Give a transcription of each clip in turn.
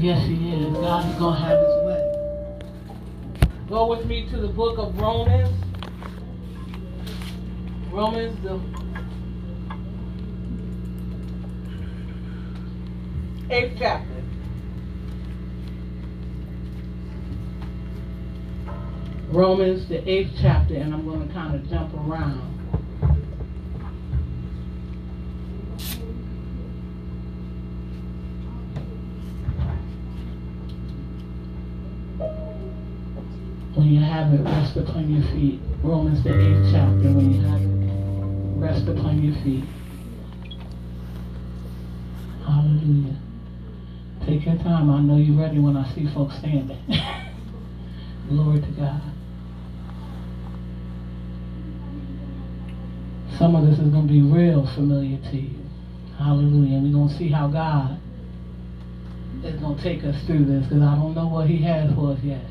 Yes, he is. God is going to have his way. Go with me to the book of Romans. Romans, the eighth chapter. Romans, the eighth chapter, and I'm going to kind of jump around. Have it, rest upon your feet. Romans, the eighth chapter, when you have it, rest upon your feet. Hallelujah. Take your time. I know you're ready when I see folks standing. Glory to God. Some of this is going to be real familiar to you. Hallelujah. And we're going to see how God is going to take us through this because I don't know what He has for us yet.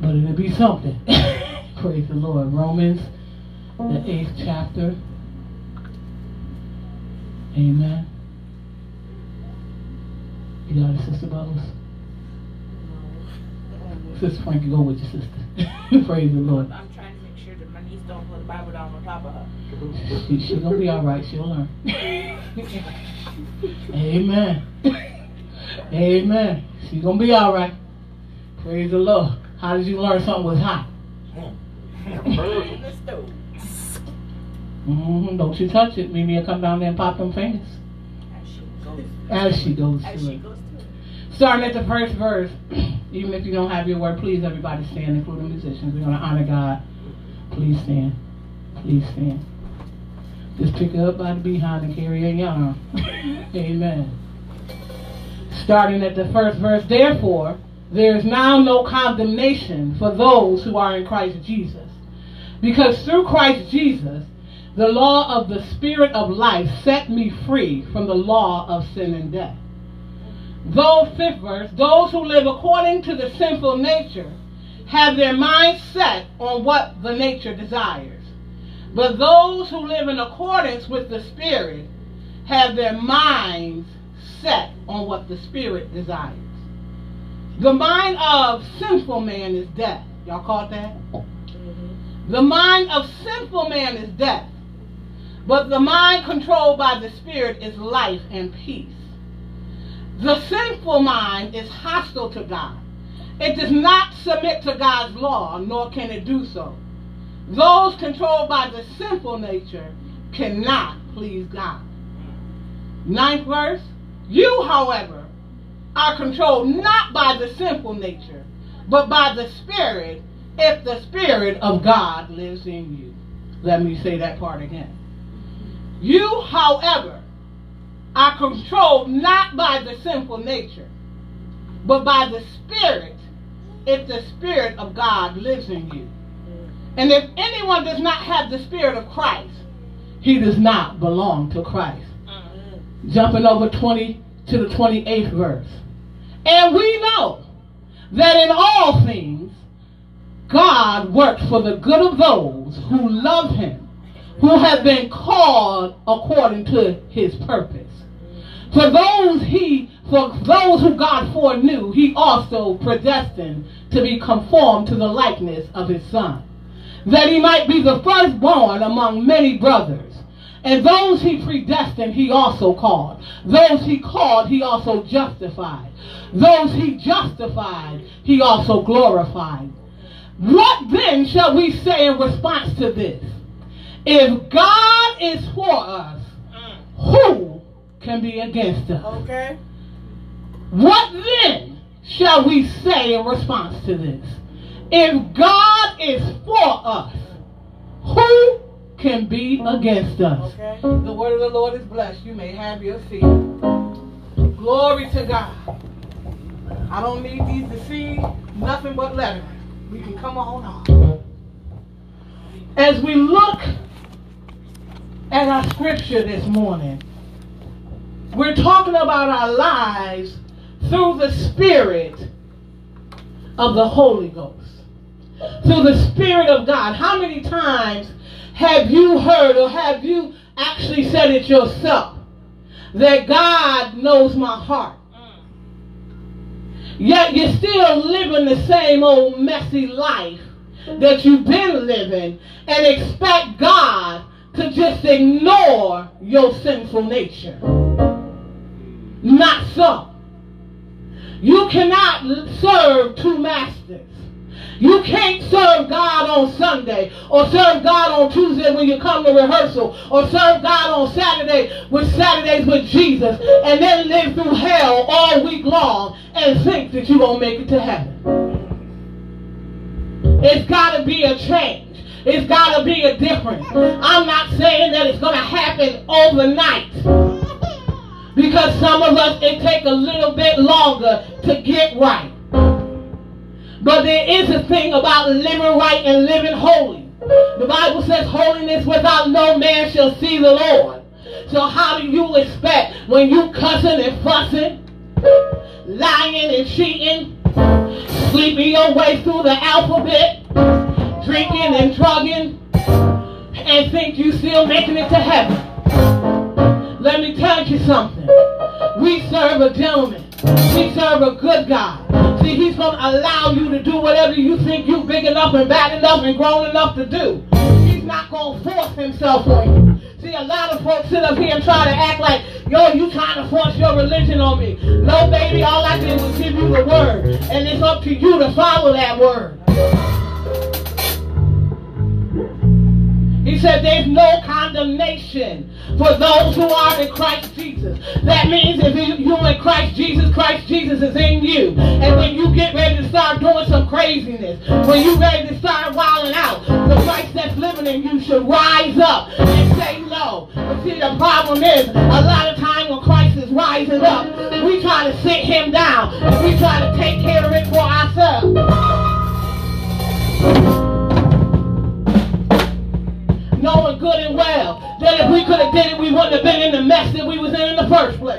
But it'll be something. Praise the Lord. Romans, the mm. eighth chapter. Amen. You got it, Sister Bubbles? Sister Frankie, go with your sister. Praise the Lord. I'm trying to make sure that my niece don't put the Bible down on top of her. She, she's gonna be all right. She'll learn. Amen. Amen. She's gonna be all right. Praise the Lord. How did you learn something was hot? Mm-hmm. Don't you touch it. Mimi will come down there and pop them fingers As she goes. as she goes through she goes through it. Starting at the first verse, even if you don't have your word, please everybody stand, including musicians. We're going to honor God. Please stand. Please stand. Just pick up by the behind and carry your arm. Amen. Starting at the first verse, therefore, there is now no condemnation for those who are in Christ Jesus. Because through Christ Jesus, the law of the Spirit of life set me free from the law of sin and death. Though, fifth verse, those who live according to the sinful nature have their minds set on what the nature desires. But those who live in accordance with the Spirit have their minds set on what the Spirit desires. The mind of sinful man is death. Y'all caught that? The mind of sinful man is death. But the mind controlled by the Spirit is life and peace. The sinful mind is hostile to God. It does not submit to God's law, nor can it do so. Those controlled by the sinful nature cannot please God. Ninth verse. You, however, are controlled not by the sinful nature, but by the Spirit, if the Spirit of God lives in you. Let me say that part again. You, however, are controlled not by the sinful nature, but by the Spirit, if the Spirit of God lives in you. And if anyone does not have the Spirit of Christ, he does not belong to Christ. Mm-hmm. Jumping over 20 to the 28th verse. And we know that in all things, God works for the good of those who love him, who have been called according to his purpose. For those he for those who God foreknew, he also predestined to be conformed to the likeness of his son, that he might be the firstborn among many brothers. And those he predestined, he also called. Those he called, he also justified. Those he justified, he also glorified. What then shall we say in response to this? If God is for us, who can be against us? Okay. What then shall we say in response to this? If God is for us, who can be against us? Okay. The word of the Lord is blessed. You may have your seat. Glory to God. I don't need these to see nothing but letters. We can come on on. As we look at our scripture this morning, we're talking about our lives through the Spirit of the Holy Ghost. Through the Spirit of God. How many times have you heard or have you actually said it yourself? That God knows my heart. Mm. Yet you're still living the same old messy life that you've been living and expect God to just ignore your sinful nature. Not so. You cannot serve two masters. You can't serve God on Sunday or serve God on Tuesday when you come to rehearsal or serve God on Saturday with Saturdays with Jesus and then live through hell all week long and think that you're going to make it to heaven. It's got to be a change. It's got to be a difference. I'm not saying that it's going to happen overnight. Because some of us, it take a little bit longer to get right. But there is a thing about living right and living holy. The Bible says holiness without no man shall see the Lord. So how do you expect when you cussing and fussing, lying and cheating, sleeping your way through the alphabet, drinking and drugging, and think you still making it to heaven? Let me tell you something. We serve a gentleman. We serve a good God. See, he's going to allow you to do whatever you think you're big enough and bad enough and grown enough to do. He's not going to force himself on you. See, a lot of folks sit up here and try to act like, yo, you trying to force your religion on me. No, baby, all I did was give you the word. And it's up to you to follow that word. He said there's no condemnation for those who are in Christ Jesus. That means if you're in Christ Jesus, Christ Jesus is in you. And when you get ready to start doing some craziness, when you're ready to start wilding out, the Christ that's living in you should rise up and say no. But see, the problem is, a lot of time when Christ is rising up, we try to sit him down and we try to take care of it for ourselves. Knowing good and well that if we could have did it, we wouldn't have been in the mess that we was in in the first place.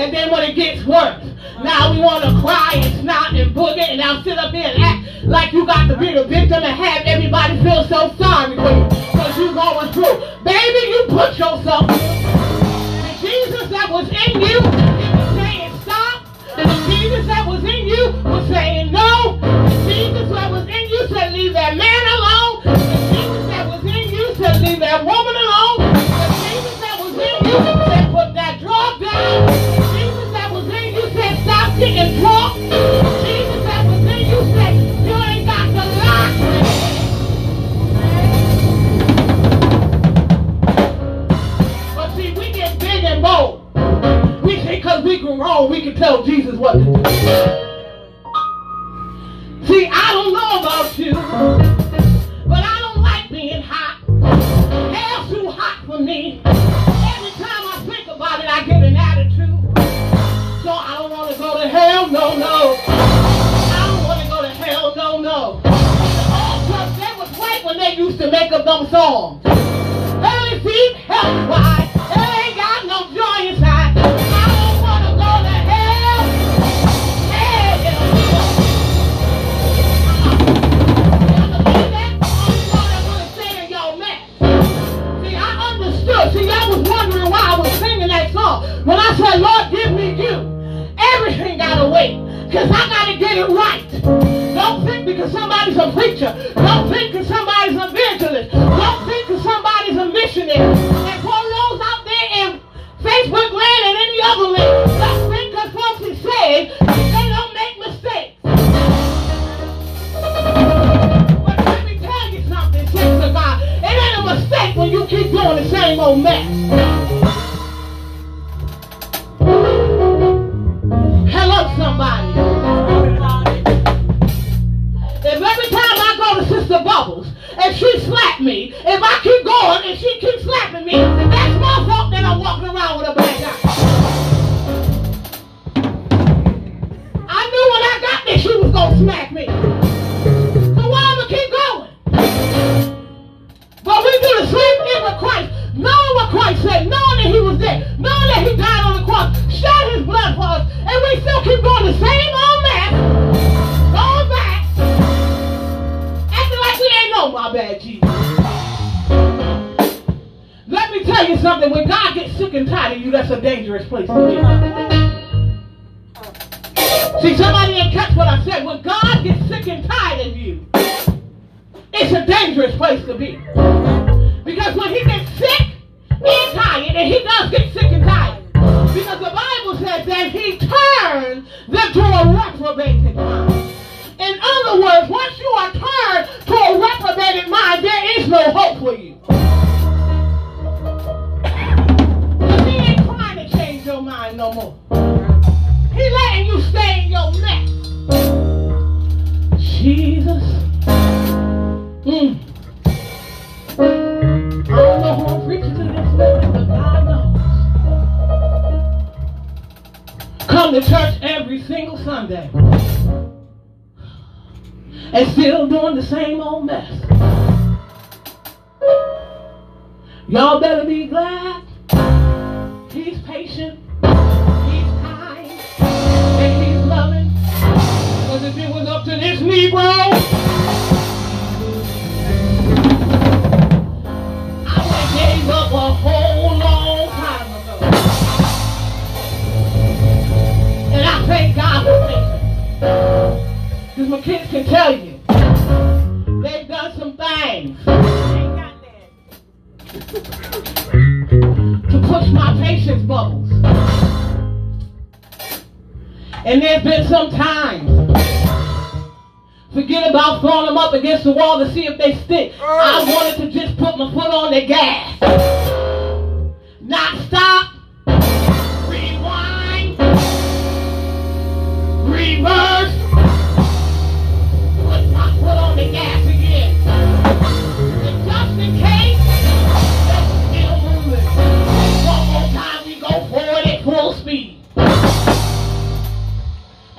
And then when it gets worse, now we want to cry and snot and boogie and now sit up here and act like you got to be the victim and have everybody feel so sorry for you because you going through. Baby, you put yourself The Jesus that was in you, was saying stop. And the Jesus that was in you was saying no. Jesus you you ain't got to lie. But see, we get big and bold. We we wrong, we can tell Jesus what. See, I don't know about you, but I don't like being hot too hot for me. Used to make up them songs. Early feet, hell, why? They ain't got no joy inside. When I said, Lord, give me you, everything got to wait. Because I got to get it right. Don't think because somebody's a preacher. Don't think because was there, knowing that he died on the cross, shed his blood for us, and we still keep doing the same old mess, going back, acting like we ain't know my bad Jesus. Let me tell you something, when God gets sick and tired of you, that's a dangerous place to be. See, somebody didn't catch what I said. When God gets sick and tired of you, it's a dangerous place to be. Because when he gets sick and and he does get sick and tired, because the Bible says that he turns them to a reprobated mind. In other words, once you are turned to a reprobated mind, there is no hope for you. Because he ain't trying to change your mind no more. Sunday. And still doing the same old mess. Y'all better be glad. He's patient. He's kind. And he's loving. Because if it was up to this Negro, I would have gave up a whole Kids can tell you, they've done some things Ain't got that. to push my patience bubbles. And there's been some times, forget about throwing them up against the wall to see if they stick. I wanted to just put my foot on the gas. Not stop, rewind, reverse,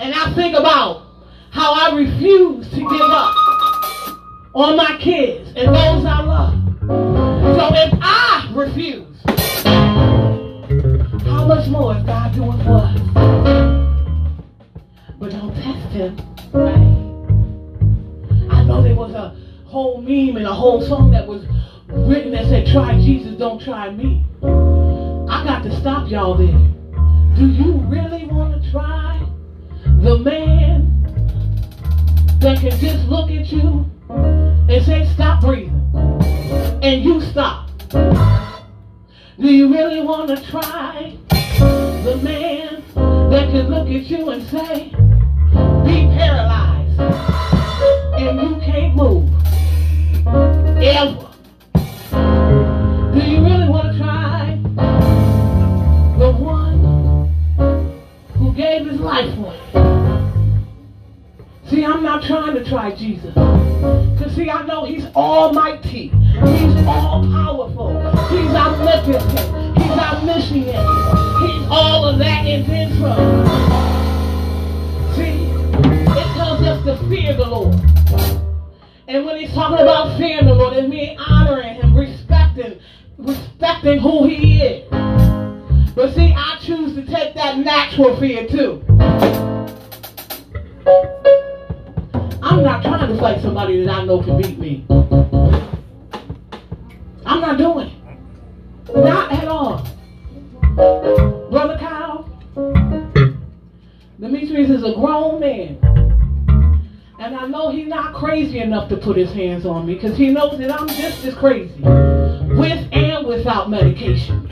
And I think about how I refuse to give up on my kids and those I love. So if I refuse, how much more is God doing for us? But test him. Know there was a whole meme and a whole song that was written that said, try Jesus, don't try me. I got to stop y'all there. Do you really want to try the man that can just look at you and say, stop breathing? And you stop. Do you really want to try the man that can look at you and say, be paralyzed not doing. Not at all. Brother Kyle, Demetrius is a grown man. And I know he's not crazy enough to put his hands on me because he knows that I'm just as crazy. With and without medication.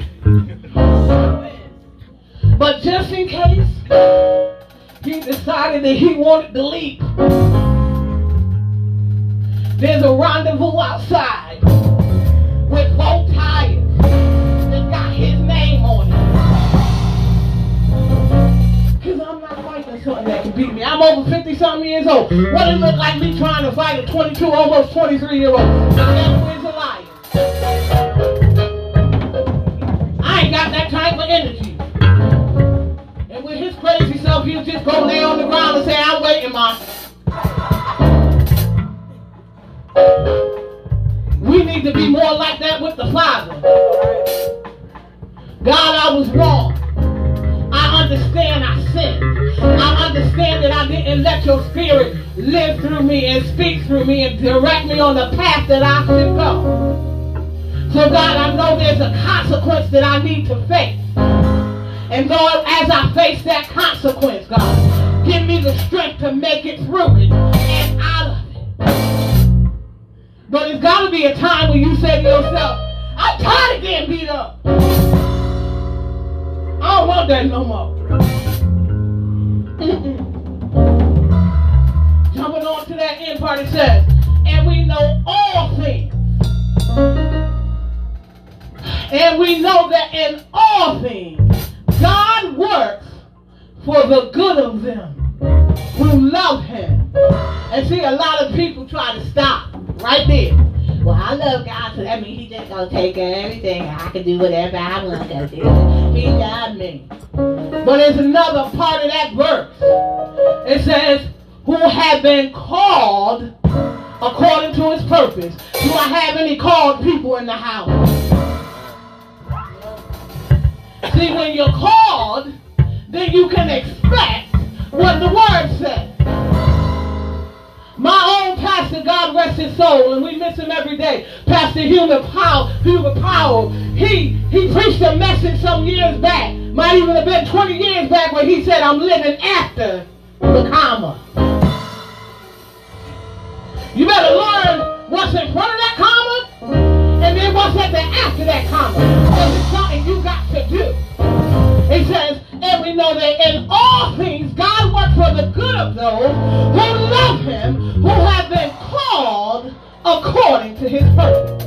But just in case he decided that he wanted to leap, there's a rendezvous outside with tires that got his name on it. Because I'm not fighting something that can beat me. I'm over 50 something years old. What it look like me trying to fight a 22, almost 23 year old? Is a liar. I ain't got that type of energy. And with his crazy self, he'll just go lay on the ground and say, I'm waiting, Mom. More like that with the Father. God, I was wrong. I understand I sinned. I understand that I didn't let your spirit live through me and speak through me and direct me on the path that I should go. So God, I know there's a consequence that I need to face. And Lord, as I face that consequence, God, Give me the strength to make it through it But it's got to be a time when you say to yourself, I'm tired of getting beat up. I don't want that no more. Jumping on to that end part, it says, and we know all things. And we know that in all things, God works for the good of them who love him. And see, a lot of people try to stop right there. Well, I love God, so that means He just gonna take care of everything. I can do whatever I want to do. He got me. But there's another part of that verse. It says, "Who have been called according to His purpose." Do I have any called people in the house? See, when you're called, then you can expect what the Word says. His soul, and we miss him every day. Pastor Hubert Powell, Hubert Powell, he he preached a message some years back, might even have been 20 years back, where he said, "I'm living after the comma." You better learn what's in front of that comma, and then what's at the after that comma. Because it's something you got to do. He says, and we know that in all things God works for the good of those who love him, who have been according to his purpose.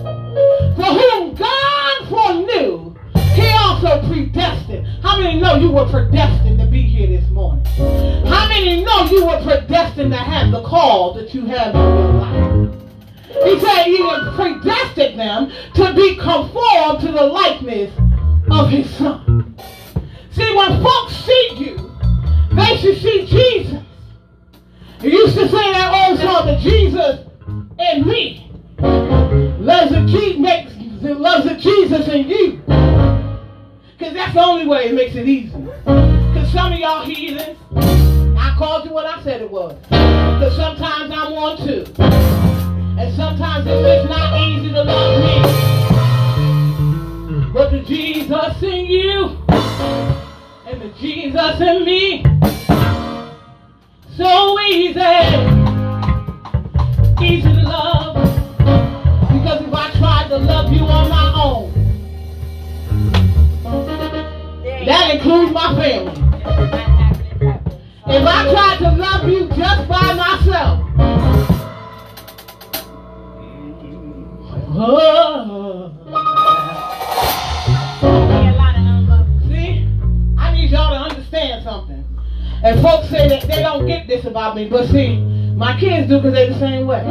For whom God foreknew, he also predestined. How many know you were predestined to be here this morning? How many know you were predestined to have the call that you have in your life? He said he had predestined them to be conformed to the likeness of his son. See, when folks see you, they should see Jesus. He used to say that old song, the Jesus in me. Loves the Jesus makes loves the Jesus in you. Cause that's the only way it makes it easy. Cause some of y'all heathens, I called you what I said it was. Cause sometimes I want to. And sometimes it's not easy to love me. But the Jesus in you and the Jesus in me. So easy, love. Because if I tried to love you on my own, that includes my family. If I tried to love you just by myself, oh, see, I need y'all to understand something. And folks say that they don't get this about me, but see, my kids do because they're the same way.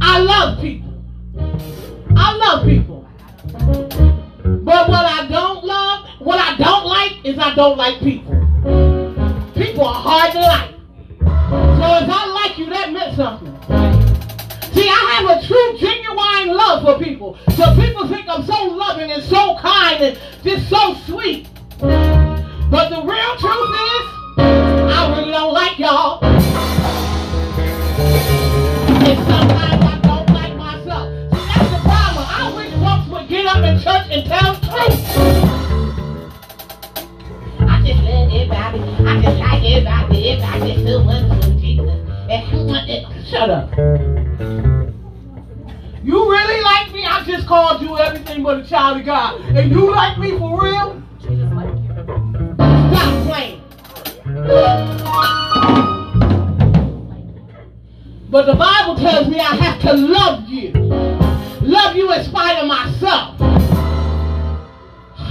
I love people. I love people. But what I don't love, what I don't like, is I don't like people. People are hard to like. So if I like you, that meant something. See, I have a true, genuine love for people. So people think I'm so loving and so kind and just so sweet. But the real truth is, I really don't like y'all. Church and tell truth. I just love everybody. I just like everybody. Everybody just so wonderful, Jesus. And who want it? Shut up. You really like me? I just called you everything but a child of God. And you like me for real? Stop playing. But the Bible tells me I have to love you. Love you in spite of myself.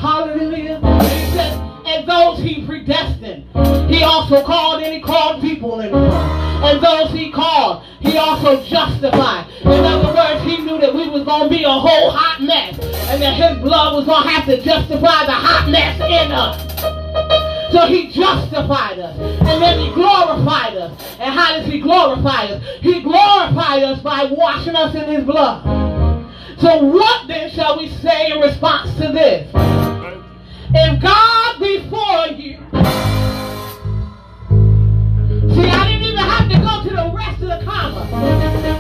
Hallelujah. He says, and those he predestined. He also called and he called people in. And those he called, he also justified. In other words, he knew that we was going to be a whole hot mess. And that his blood was going to have to justify the hot mess in us. So he justified us. And then he glorified us. And how does he glorify us? He glorified us by washing us in his blood. So what then shall we say in response to this? If God be for you, see, I didn't even have to go to the rest of the comma.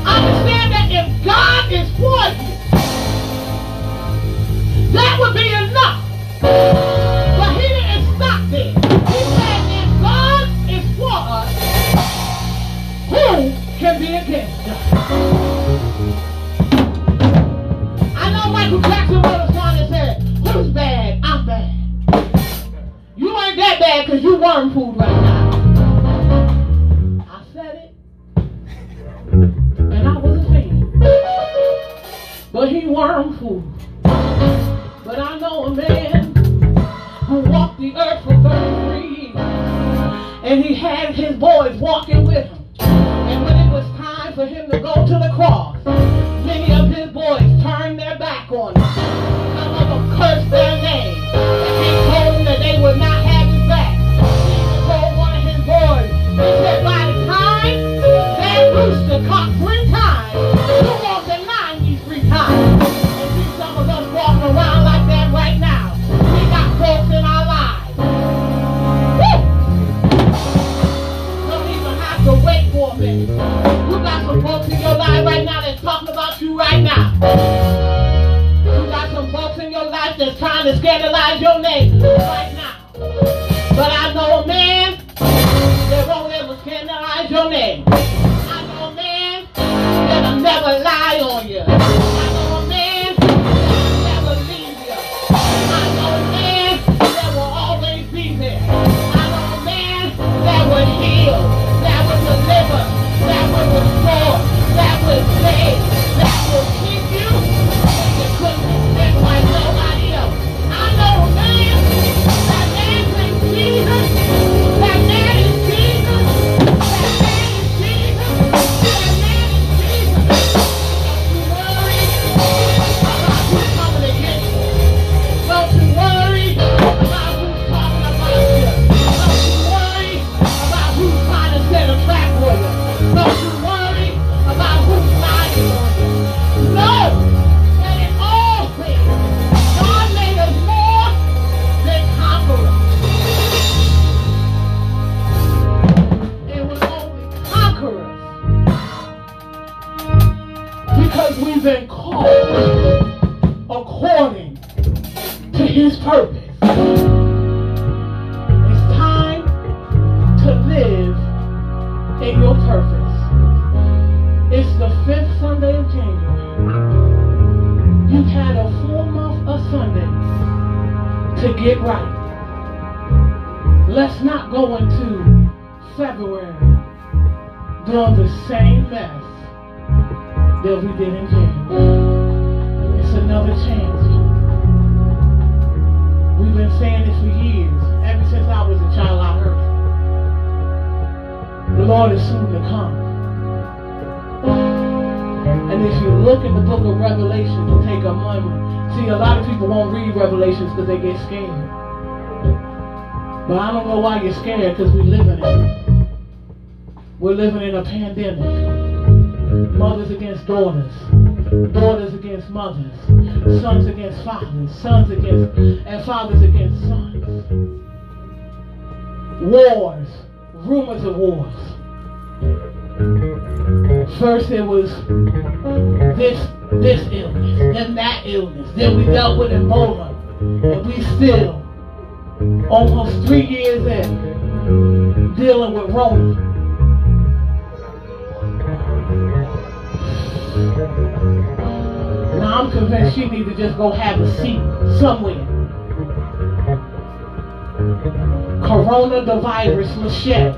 Understand that if God is for you, that would be enough. That rooster to his purpose. It's time to live in your purpose. It's the fifth Sunday of January. You've had a full month of Sundays to get right. Let's not go into February doing the same mess that we did in January. It's another chance. We've been saying this for years. Ever since I was a child, I heard it. The Lord is soon to come. And if you look in the book of Revelation take a moment, see, a lot of people won't read Revelations because they get scared. But I don't know why you're scared because we live in it. We're living in a pandemic. Mothers against daughters. Daughters against mothers. Sons against fathers. Sons against, and fathers against sons. Wars. Rumors of wars. First it was this this illness, then that illness. Then we dealt with Ebola. And we still, almost three years in, dealing with Rona. Now I'm convinced she need to just go have a seat somewhere. Corona the virus machete.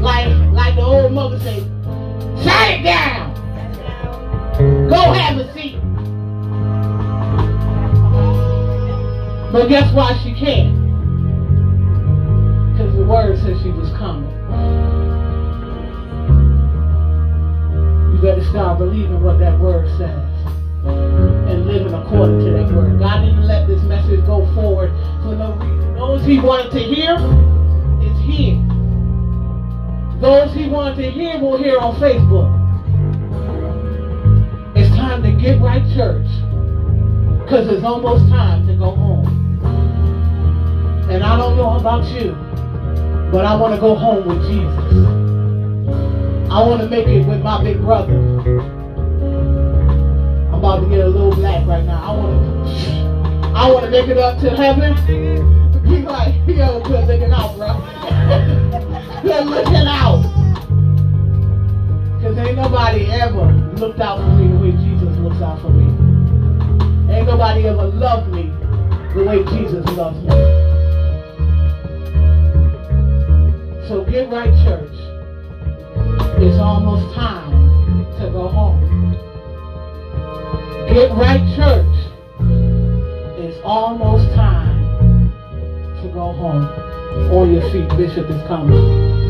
Like like the old mother say, shut it down. Go have a seat. But guess why she can't? Because the word says she was coming. Better start believing what that word says and living according to that word. God didn't let this message go forward for no reason. Those he wanted to hear is here. Those he wanted to hear will hear on Facebook. It's time to get right, church, because it's almost time to go home. And I don't know about you, but I want to go home with Jesus. I want to make it with my big brother. I'm about to get a little black right now. I want to, I want to make it up to heaven. Be like, yo, good looking out, bro. good looking out. Cause ain't nobody ever looked out for me the way Jesus looks out for me. Ain't nobody ever loved me the way Jesus loves me. So get right, church. It's almost time to go home. Get right, church. It's almost time to go home. On your feet, Bishop is coming.